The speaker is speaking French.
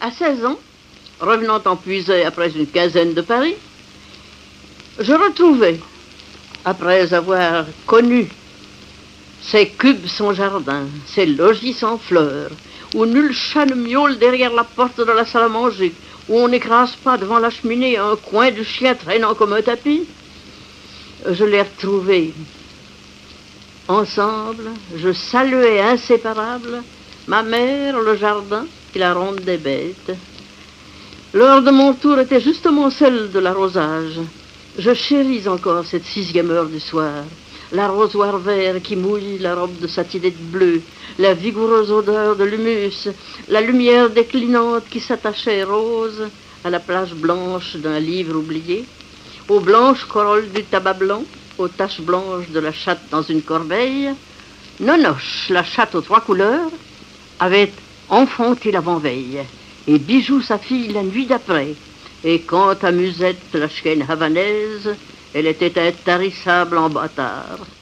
À 16 ans, revenant en puisée après une quinzaine de Paris, je retrouvais, après avoir connu ces cubes sans jardin, ces logis sans fleurs, où nul chat ne miaule derrière la porte de la salle à manger, où on n'écrase pas devant la cheminée un coin de chien traînant comme un tapis, je les retrouvés. Ensemble, je saluais inséparables ma mère, le jardin et la ronde des bêtes. L'heure de mon tour était justement celle de l'arrosage. Je chéris encore cette sixième heure du soir. L'arrosoir vert qui mouille la robe de satinette bleue, la vigoureuse odeur de l'humus, la lumière déclinante qui s'attachait rose à la plage blanche d'un livre oublié, aux blanches corolles du tabac blanc, aux taches blanches de la chatte dans une corbeille. Nonoche, la chatte aux trois couleurs, avait enfanté l'avant-veille, et Bijou sa fille la nuit d'après. Et quant à Musette, la chienne havanaise, elle était intarissable en bâtard.